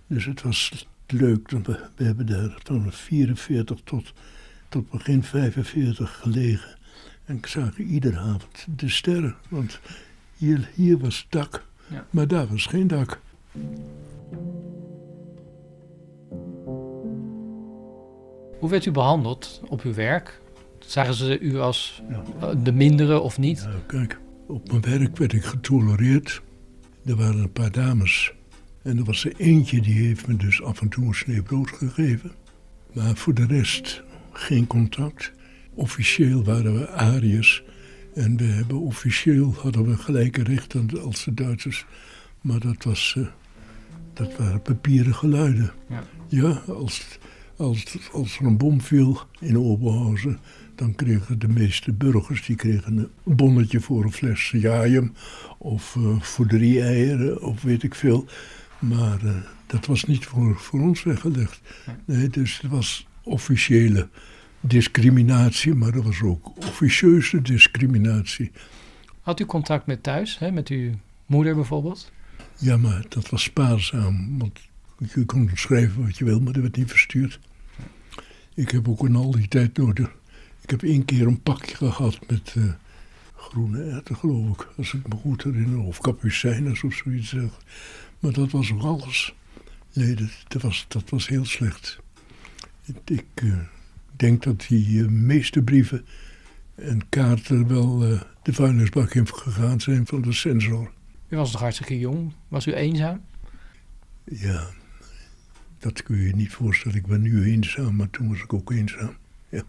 F: Dus het was leuk. We, we hebben daar van 44 tot, tot begin 45 gelegen. En ik zag iedere avond de sterren. Want hier, hier was dak, ja. maar daar was geen dak.
D: Hoe werd u behandeld op uw werk? Zagen ze u als de mindere of niet?
F: Nou, kijk, op mijn werk werd ik getolereerd. Er waren een paar dames. En er was er eentje die heeft me dus af en toe een snee brood gegeven. Maar voor de rest geen contact. Officieel waren we Ariërs. En we hebben officieel hadden we gelijke rechten als de Duitsers. Maar dat was uh, dat waren papieren geluiden. Ja, ja als, als, als er een bom viel in Oberhausen, dan kregen de meeste burgers die kregen een bonnetje voor een fles jaaien of uh, voor drie eieren of weet ik veel. Maar uh, dat was niet voor, voor ons weggelegd. Nee, dus het was officiële discriminatie, maar er was ook officieuze discriminatie.
D: Had u contact met thuis, hè, met uw moeder bijvoorbeeld?
F: Ja, maar dat was spaarzaam. Want je kon schrijven wat je wil, maar dat werd niet verstuurd. Ik heb ook in al die tijd nodig. Ik heb één keer een pakje gehad met uh, groene erwten, geloof ik. Als ik me goed herinner. Of kapucijners of zoiets. Maar dat was ook alles. Nee, dat, dat, was, dat was heel slecht. Ik uh, denk dat die uh, meeste brieven en kaarten wel de vuilnisbak in gegaan zijn van de sensor.
D: U was toch hartstikke jong? Was u eenzaam?
F: Ja, dat kun je je niet voorstellen. Ik ben nu eenzaam, maar toen was ik ook eenzaam. Ja.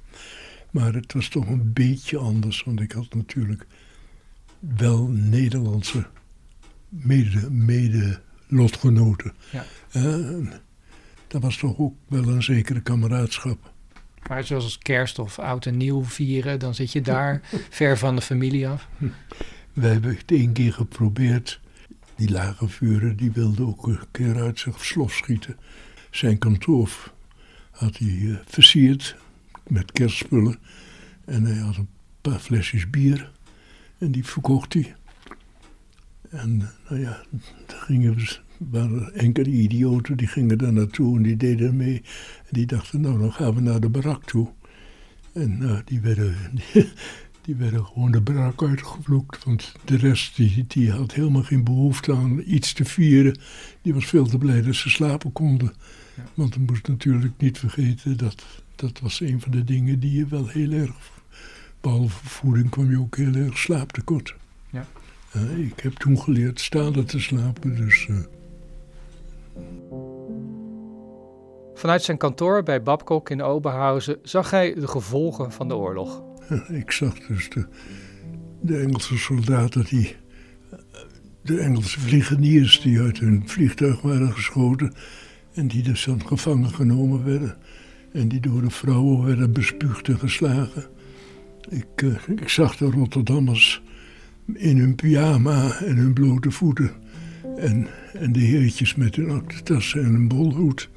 F: Maar het was toch een beetje anders, want ik had natuurlijk wel Nederlandse mede, mede lotgenoten. Ja. Uh, dat was toch ook wel een zekere kameraadschap.
D: Maar zoals kerst of oud en nieuw vieren, dan zit je daar [LAUGHS] ver van de familie af.
F: We hebben het één keer geprobeerd. Die lage vuren die wilde ook een keer uit zich slof schieten. Zijn kantoor had hij uh, versierd met kerstspullen. En hij had een paar flesjes bier. En die verkocht hij. En nou ja, daar gingen we, waren enkele idioten die gingen daar naartoe en die deden mee. En die dachten, nou dan gaan we naar de barak toe. En nou, die werden, [LAUGHS] werden gewoon de braak uitgevloekt. Want de rest die, die had helemaal geen behoefte aan iets te vieren. Die was veel te blij dat ze slapen konden. Want we moest natuurlijk niet vergeten dat dat was een van de dingen die je wel heel erg... Behalve voeding kwam je ook heel erg slaaptekort. Ja. Uh, ik heb toen geleerd staande te slapen, dus... Uh...
D: Vanuit zijn kantoor bij Babcock in Oberhausen zag hij de gevolgen van de oorlog.
F: Ik zag dus de, Engelse soldaten die. De Engelse vliegeniers die uit hun vliegtuig waren geschoten. En die dus dan gevangen genomen werden. En die door de vrouwen werden bespuugd en geslagen. Ik, uh, ik zag de Rotterdammers in hun pyjama en hun blote voeten. En, en de heertjes met hun aktentassen en een bolhoed.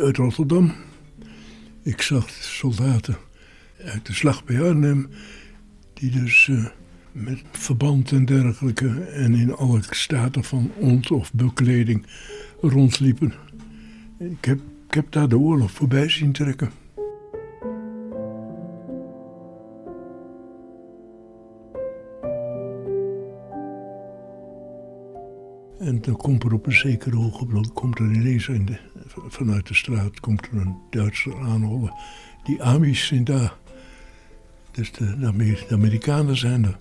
F: Uit Rotterdam. Ik zag soldaten uit de slag bij Arnhem, die dus uh, met verband en dergelijke en in alle staten van ont- of bekleding rondliepen. Ik heb, ik heb daar de oorlog voorbij zien trekken. En dan komt er op een zeker ogenblik, komt er ineens vanuit de straat komt er een Duitser aanhollen. Die Amish zijn daar. Dus de, de, Amer- de Amerikanen zijn er.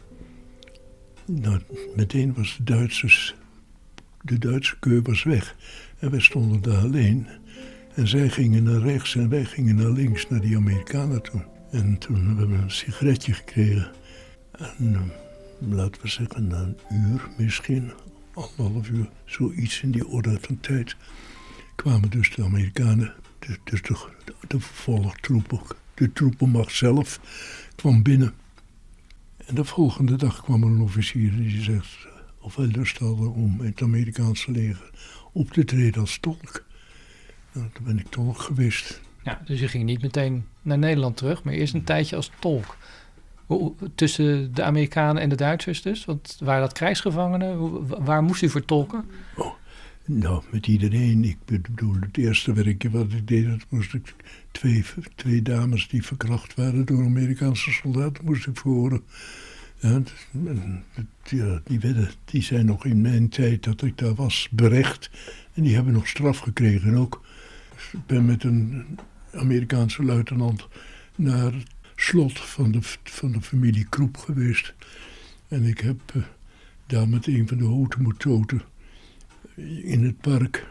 F: Nou, meteen was de Duitsers, de Duitse keur weg. En wij stonden daar alleen. En zij gingen naar rechts en wij gingen naar links, naar die Amerikanen toe. En toen hebben we een sigaretje gekregen. En eh, laten we zeggen, na een uur misschien, anderhalf uur, zoiets in die orde van tijd, kwamen dus de Amerikanen, dus de, de vervolgtroepen, de troepenmacht zelf, kwam binnen. En de volgende dag kwam er een officier die zegt of wij lust hadden om in het Amerikaanse leger op te treden als tolk. Nou, toen ben ik tolk geweest.
D: Ja, dus je ging niet meteen naar Nederland terug, maar eerst een tijdje als tolk. Hoe- Tussen de Amerikanen en de Duitsers dus? Want waren dat krijgsgevangenen? Hoe- Waar moest u voor tolken?
F: Nou, met iedereen. Ik bedoel, het eerste werkje wat ik deed, dat moest ik twee, dames die verkracht waren door Amerikaanse soldaten, moest ik verhoren. Die, werden, die zijn nog in mijn tijd dat ik daar was berecht. En die hebben nog straf gekregen ook. Dus ik ben met een Amerikaanse luitenant naar het slot van de, van de familie Kroep geweest. En ik heb eh, daar met een van de hotemototen in het park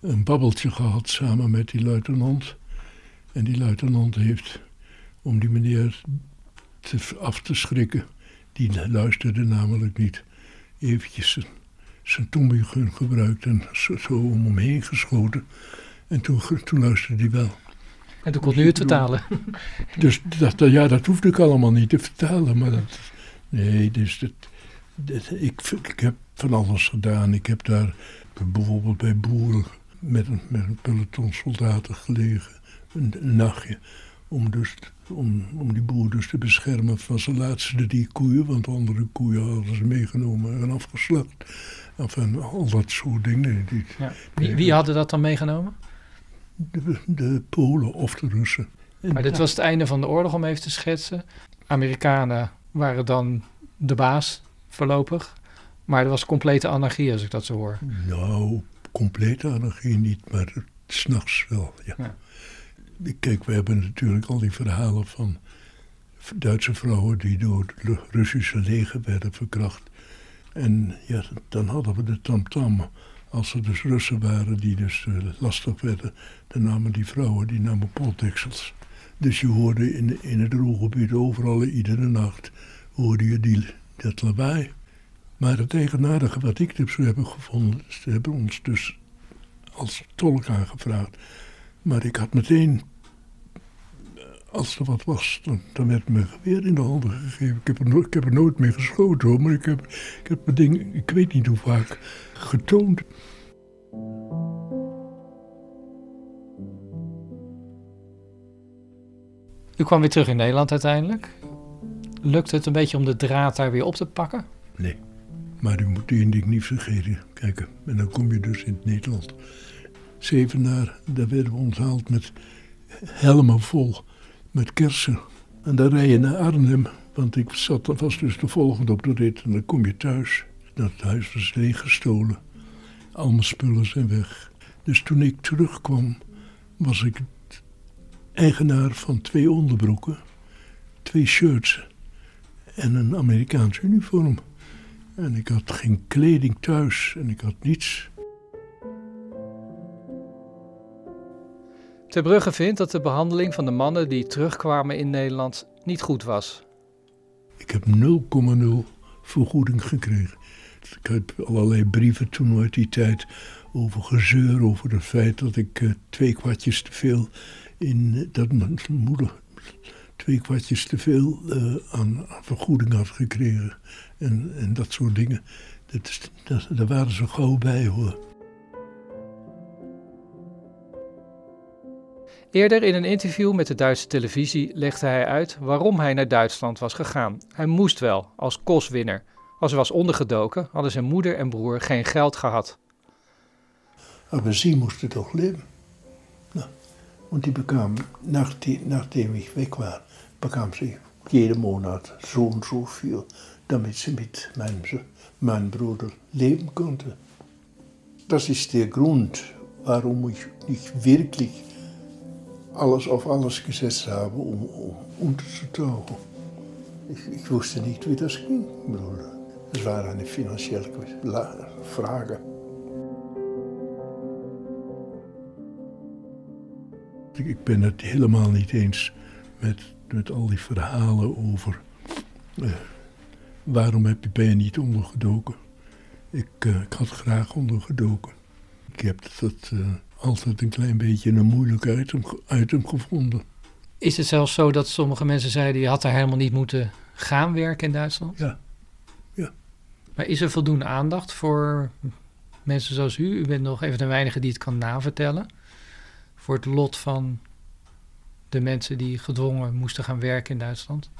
F: een babbeltje gehad samen met die luitenant. En die luitenant heeft, om die meneer te, af te schrikken, die luisterde namelijk niet, eventjes zijn, tommiegun gebruikt en zo, om hem heen geschoten. En toen, toen luisterde hij wel.
D: En toen kon u het vertalen. [LAUGHS]
F: Dus dat, dat- ja, dat hoefde ik allemaal niet te vertalen. Maar dat, nee, dus dat, dat- ik, ik heb van alles gedaan. Ik heb daar bijvoorbeeld bij boeren met een, met een peloton soldaten gelegen. Een, een nachtje. Om, dus, om, om die boer dus te beschermen van zijn laatste drie koeien. Want andere koeien hadden ze meegenomen en afgeslacht. Enfin, al dat soort dingen. Die,
D: Ja. Wie, wie hadden dat dan meegenomen?
F: de, de Polen of de Russen. En
D: Maar dit was het einde van de oorlog om even te schetsen. Amerikanen waren dan de baas voorlopig. Maar er was complete anarchie als ik dat zo hoor.
F: Nou, complete anarchie niet, maar s'nachts wel, ja.
D: Ja.
F: Kijk, we hebben natuurlijk al die verhalen van Duitse vrouwen die door het Russische leger werden verkracht. En ja, dan hadden we de tamtam. Als er dus Russen waren die dus eh, lastig werden, dan namen die vrouwen die namen potdeksels. Dus je hoorde in, in het Roergebied overal, iedere nacht, hoorde je die, dat lawaai. Maar het eigenaardige wat ik dus heb gevonden, ze hebben ons dus als tolk aangevraagd. Maar ik had meteen, eh, als er wat was, dan, dan werd me geweer in de handen gegeven. Ik heb, er nooit, ik heb er nooit mee geschoten hoor, maar ik heb, ik heb mijn ding, ik weet niet hoe vaak, getoond.
D: U kwam weer terug in Nederland uiteindelijk. Lukte het een beetje om de draad daar weer op te pakken?
F: Nee, maar u moet één ding niet vergeten. Kijk, en dan kom je dus in Nederland. Zevenaar, daar werden we onthaald met helmen vol met kersen. En dan rij je naar Arnhem, want ik zat, was dus de volgende op de rit. En dan kom je thuis. Dat huis was leeggestolen. Al mijn spullen zijn weg. Dus toen ik terugkwam, was ik eigenaar van twee onderbroeken, twee shirts en een Amerikaans uniform. En ik had geen kleding thuis en ik had niets.
D: Brugge vindt dat de behandeling van de mannen die terugkwamen in Nederland niet goed was.
F: Ik heb 0,0 vergoeding gekregen. Ik heb allerlei brieven toen uit die tijd over gezeur, over het feit dat ik eh, twee kwartjes te veel in dat mijn moeder twee kwartjes te veel eh, aan, vergoeding had gekregen. En, en dat soort dingen. Dat, dat, daar waren ze gauw bij hoor.
D: Eerder in een interview met de Duitse televisie legde hij uit waarom hij naar Duitsland was gegaan. Hij moest wel, als kostwinner. Als hij was ondergedoken, hadden zijn moeder en broer geen geld gehad.
F: Aber sie musste doch leben. Na, und die bekam, nachdem, ich weg war, bekam sie jeden Monat so und so viel, damit sie mit meinem, meinem Bruder leben konnte. Das ist der Grund, warum ich nicht alles auf alles gesetzt habe, um, um unterzutauchen. Ik, ik wist niet wie dat ging. Het waren niet financiële vragen. Ik- ben het helemaal niet eens met, met al die verhalen over eh, waarom heb je bij niet ondergedoken. Ik, eh, ik had graag ondergedoken. Ik heb dat eh, altijd een klein beetje een moeilijk item, item gevonden.
D: Is het zelfs zo dat sommige mensen zeiden... je had daar helemaal niet moeten gaan werken in Duitsland?
F: Ja. Ja.
D: Maar is er voldoende aandacht voor mensen zoals u? U bent nog even de weinige die het kan navertellen. Voor het lot van de mensen die gedwongen moesten gaan werken in Duitsland.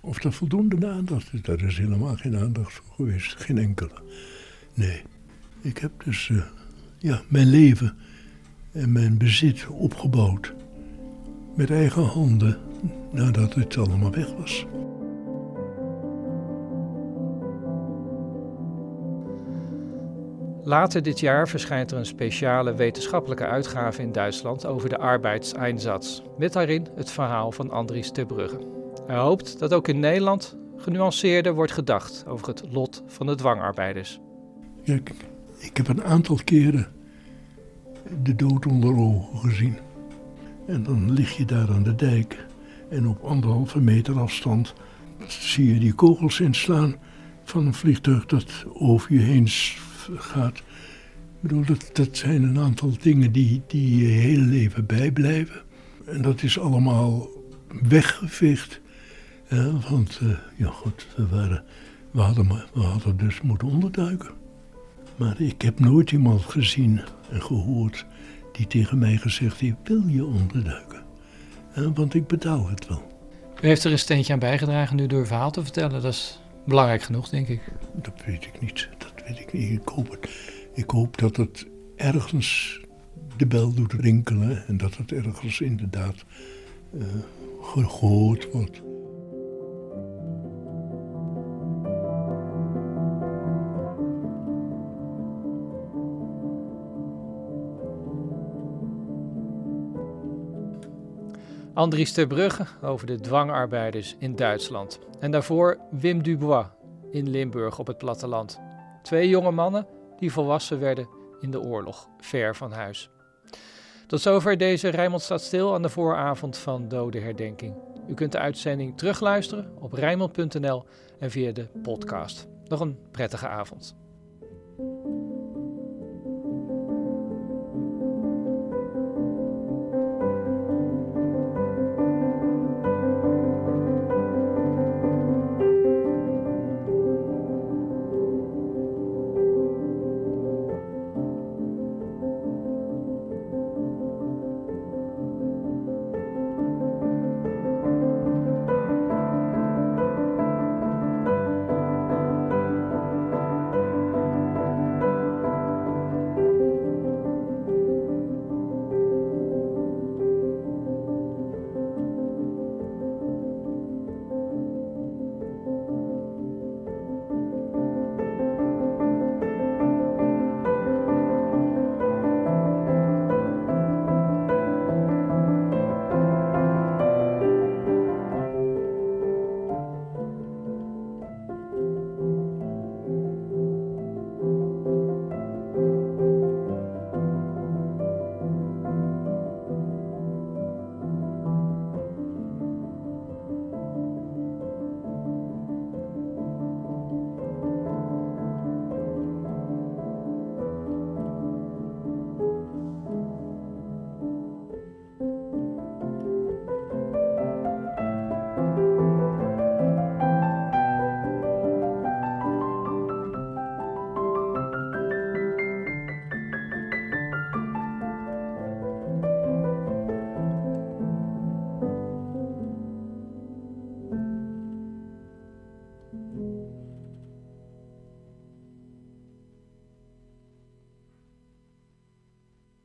F: Of er voldoende aandacht is, daar is helemaal geen aandacht voor geweest. Geen enkele. Nee. Ik heb dus eh, ja, mijn leven en mijn bezit opgebouwd. Met eigen handen, nadat het allemaal weg was.
D: Later dit jaar verschijnt er een speciale wetenschappelijke uitgave in Duitsland over de arbeidseinsatz. Met daarin het verhaal van Andries Terbrugge. Hij hoopt dat ook in Nederland genuanceerder wordt gedacht over het lot van de dwangarbeiders.
F: Kijk, ik heb een aantal keren de dood onder ogen gezien. En dan lig je daar aan de dijk en op anderhalve meter afstand zie je die kogels inslaan van een vliegtuig dat over je heen gaat. Ik bedoel, dat, dat zijn een aantal dingen die, die je hele leven bijblijven. En dat is allemaal weggeveegd. want, eh, ja goed, we, waren, we, hadden, we hadden dus moeten onderduiken. Maar ik heb nooit iemand gezien en gehoord die tegen mij gezegd heeft: Wil je onderduiken? Eh, want ik betaal het wel.
D: U heeft er een steentje aan bijgedragen nu door uw verhaal te vertellen. Dat is belangrijk genoeg, denk ik.
F: Dat weet ik niet. Dat weet ik niet. Ik hoop, het. ik hoop dat het ergens de bel doet rinkelen en dat het ergens inderdaad eh, ge- gehoord wordt.
D: Andries Terbrugge over de dwangarbeiders in Duitsland. En daarvoor Wim Dubois in Limburg op het platteland. Twee jonge mannen die volwassen werden in de oorlog, ver van huis. Tot zover deze Rijnmond staat stil aan de vooravond van Dode Herdenking. U kunt de uitzending terugluisteren op rijnmond.nl en via de podcast. Nog een prettige avond.